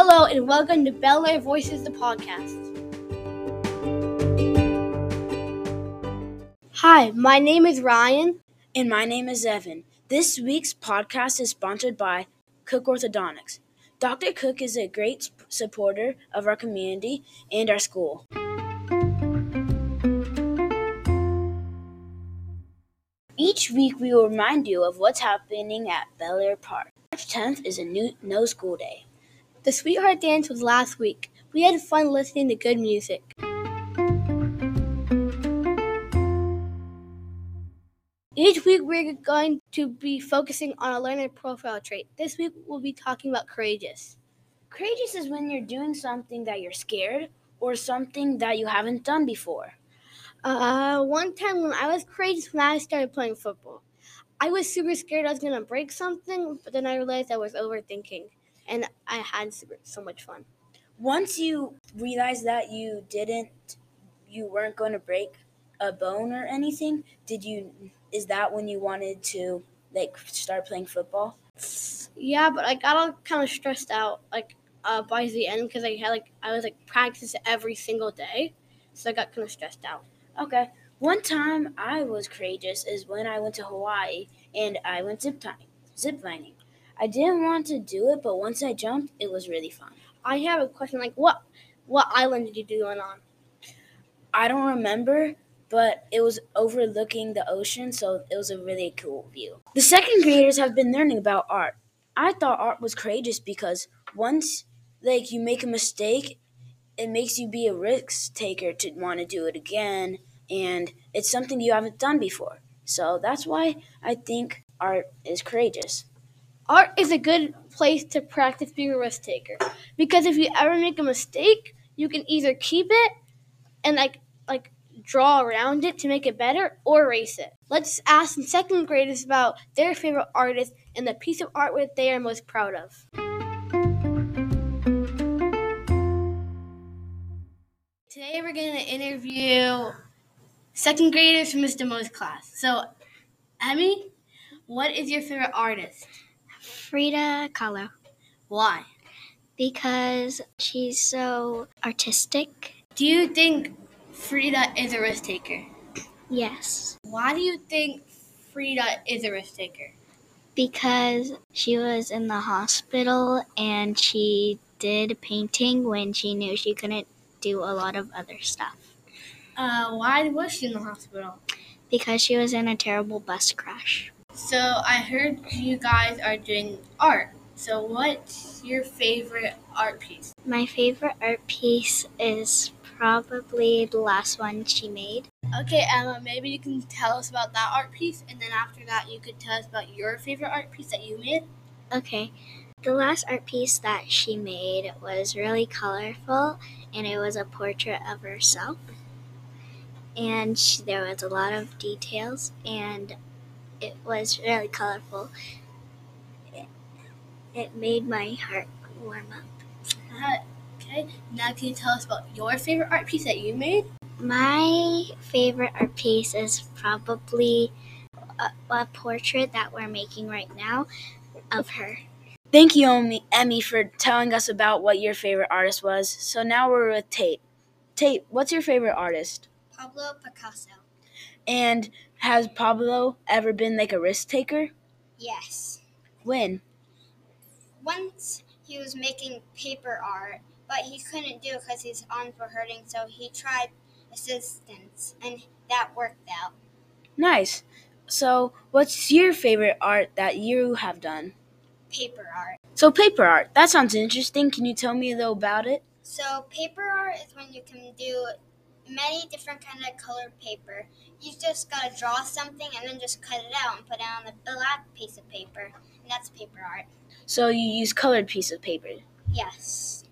Hello and welcome to Bel Air Voices, the podcast. Hi, my name is Ryan. And my name is Evan. This week's podcast is sponsored by Cook Orthodontics. Dr. Cook is a great supporter of our community and our school. Each week, we will remind you of what's happening at Bel Air Park. March 10th is a new no school day. The Sweetheart Dance was last week. We had fun listening to good music. Each week, we're going to be focusing on a learner profile trait. This week, we'll be talking about courageous. Courageous is when you're doing something that you're scared or something that you haven't done before. Uh, one time when I was courageous when I started playing football, I was super scared I was gonna break something, but then I realized I was overthinking, and I had so much fun. Once you realized that you didn't, you weren't going to break a bone or anything, did you? Is that when you wanted to like start playing football? Yeah, but I got all kind of stressed out like uh, by the end because I had like I was like practice every single day, so I got kind of stressed out. Okay. One time I was courageous is when I went to Hawaii and I went zip tying, zip lining. I didn't want to do it, but once I jumped, it was really fun. I have a question like what what island did you do it on? I don't remember, but it was overlooking the ocean, so it was a really cool view. The second graders have been learning about art. I thought art was courageous because once like you make a mistake, it makes you be a risk taker to want to do it again and it's something you haven't done before. So that's why I think art is courageous. Art is a good place to practice being a risk taker because if you ever make a mistake, you can either keep it and like like draw around it to make it better or erase it. Let's ask some second graders about their favorite artist and the piece of art artwork they are most proud of. Today we're going to interview second graders from Mr. Mo's class. So, Emmy, what is your favorite artist? Frida Kahlo Why? because she's so artistic. Do you think Frida is a risk taker? Yes, Why do you think Frida is a risk taker? because she was in the hospital and she did painting when she knew she couldn't do a lot of other stuff. Uh, why was she in the hospital? Because she was in a terrible bus crash. So I heard you guys are doing art. So what's your favorite art piece? My favorite art piece is probably the last one she made. Okay, Emma, maybe you can tell us about that art piece, and then after that, you could tell us about your favorite art piece that you made. Okay, the last art piece that she made was really colorful and it was a portrait of herself. And she, there was a lot of details and it was really colorful. It, it made my heart warm up. Uh, okay, now can you tell us about your favorite art piece that you made? My favorite art piece is probably a, a portrait that we're making right now of her. Thank you, Emmy- Emmy, for telling us about what your favorite artist was. So now we're with Tate. Tate, what's your favorite artist? Pablo Picasso. And has Pablo ever been like a risk taker? Yes. When? Once he was making paper art, but he couldn't do it because his arms were hurting, so he tried assistance, and that worked out. Nice. So, what's your favorite art that you have done? Paper art. So, paper art. That sounds interesting. Can you tell me a little about it? So paper art is when you can do many different kind of colored paper. You just gotta draw something and then just cut it out and put it on the black piece of paper, and that's paper art. So, you use colored piece of paper. Yes.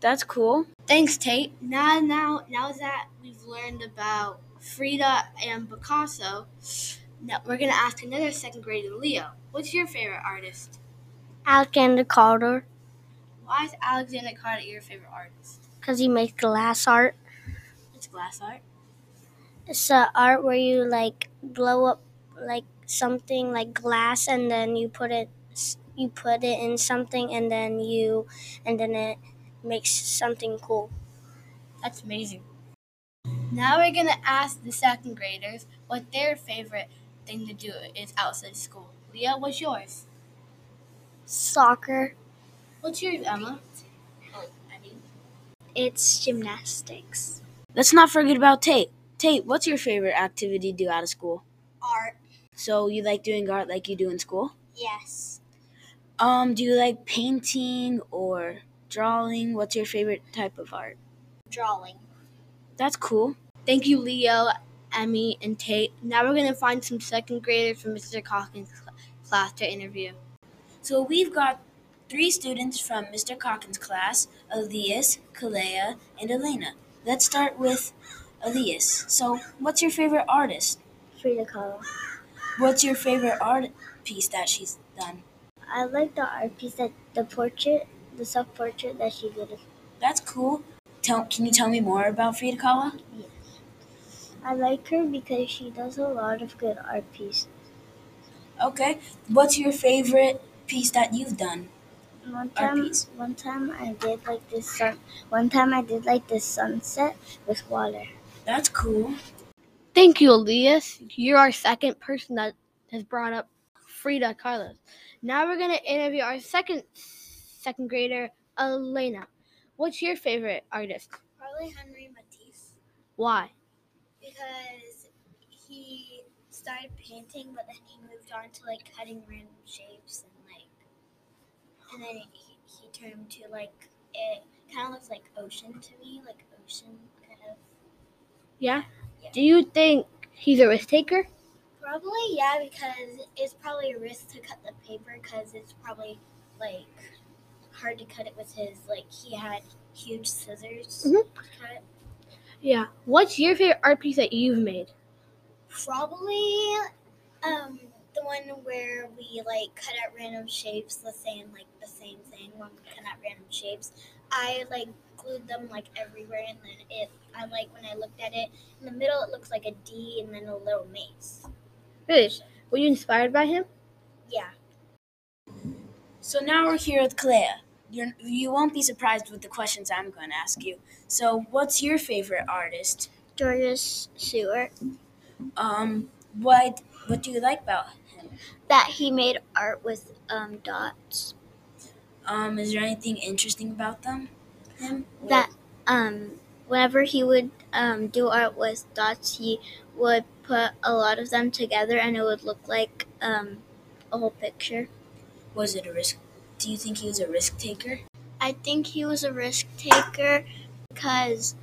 That's cool. Thanks, Tate. Now, now, now that we've learned about Frida and Picasso, now we're gonna ask another second grader, Leo. What's your favorite artist? Alexander Calder, Why is Alexander Calder your favorite artist? because he makes glass art. It's glass art. It's uh, art where you like blow up like something like glass and then you put it you put it in something and then you and then it makes something cool. That's amazing. Now we're gonna ask the second graders what their favorite thing to do is outside school. Leah, what's yours? Soccer. What's yours, Emma? Oh, I mean, It's gymnastics. Let's not forget about Tate. Tate, what's your favorite activity to do out of school? Art. So you like doing art like you do in school? Yes. Um, do you like painting or drawing? What's your favorite type of art? Drawing. That's cool. Thank you, Leo, Emmy, and Tate. Now we're gonna find some second graders from Mr. Calkins' class to interview. So we've got three students from Mr. Calkins' class, Elias, Kalea, and Elena. Let's start with Elias. So what's your favorite artist? Frida Kahlo. What's your favorite art piece that she's done? I like the art piece that the portrait, the self portrait that she did. That's cool. Tell, can you tell me more about Frida Kahlo? Yes. I like her because she does a lot of good art pieces. Okay. What's your favorite piece that you've done? One time, piece. one time I did like this sun. One time I did like this sunset with water. That's cool. Thank you, Elias. You're our second person that has brought up Frida Carlos. Now we're gonna interview our second second grader, Elena. What's your favorite artist? Probably Henry Matisse Why? because he started painting, but then he moved on to like cutting random shapes and like, and then he, he turned to like it kind of looks like ocean to me, like ocean kind of. Yeah. Yeah. Do you think he's a risk taker? Probably yeah, because it's probably a risk to cut the paper because it's probably like hard to cut it with his like he had huge scissors Mhm. to cut. Yeah. What's your favorite art piece that you've made? Probably um the one where we like cut out random shapes, let's say in like the same thing when we cut out random shapes. I like glued them like everywhere and then it I like when I looked at it in the middle it looks like a D and then a little mace. Really? Were you inspired by him? Yeah. So now we're here with Kalea. You're, you won't be surprised with the questions I'm going to ask you. So, what's your favorite artist? Georges Seurat. Um, what what do you like about him? That he made art with um, dots. Um, is there anything interesting about them? Him? Or- That um, whenever he would um, do art with dots, he would put a lot of them together, and it would look like um, a whole picture. was it a risk? Do you think he was a risk taker? I think he was a risk taker because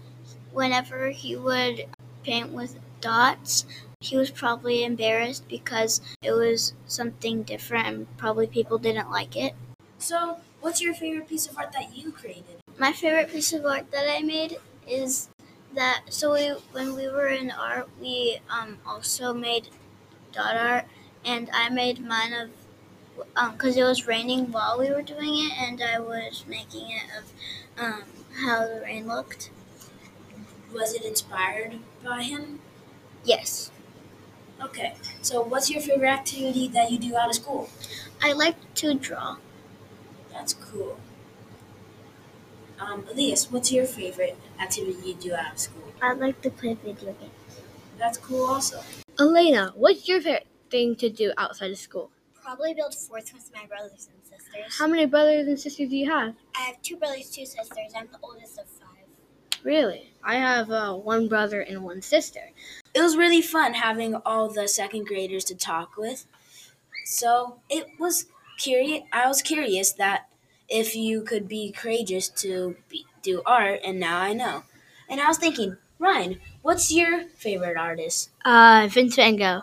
whenever he would paint with dots, he was probably embarrassed because it was something different and probably people didn't like it. So, what's your favorite piece of art that you created? My favorite piece of art that I made is that so we when we were in art we um, also made dot art and I made mine of because it was raining while we were doing it and I was making it of um, how the rain looked. Was it inspired by him? Yes. Okay. So, what's your favorite activity that you do out of school? I like to draw. That's cool. Um, Elias, what's your favorite activity you do out of school? I like to play video games. That's cool also. Elena, what's your favorite thing to do outside of school? Probably build forts with my brothers and sisters. How many brothers and sisters do you have? I have two brothers, two sisters. I'm the oldest of five. Really? I have uh, one brother and one sister. It was really fun having all the second graders to talk with. So it was curious. I was curious that if you could be courageous to be, do art, and now I know. And I was thinking, Ryan, what's your favorite artist? Uh, Vince Van Gogh.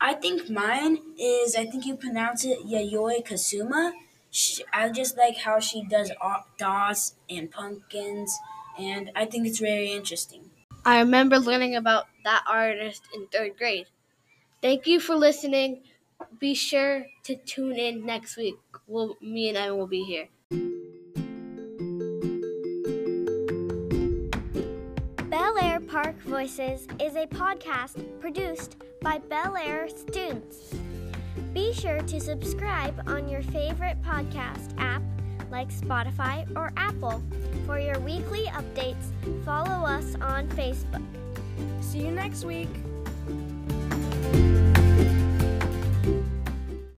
I think mine is. I think you pronounce it Yayoi Kasuma. She, I just like how she does dots and pumpkins, and I think it's very interesting. I remember learning about that artist in third grade. Thank you for listening. Be sure to tune in next week. We'll, me and I will be here. Bel Air Park Voices is a podcast produced by Bel Air students. Be sure to subscribe on your favorite podcast app like Spotify or Apple. For your weekly updates, follow us on Facebook. See you next week.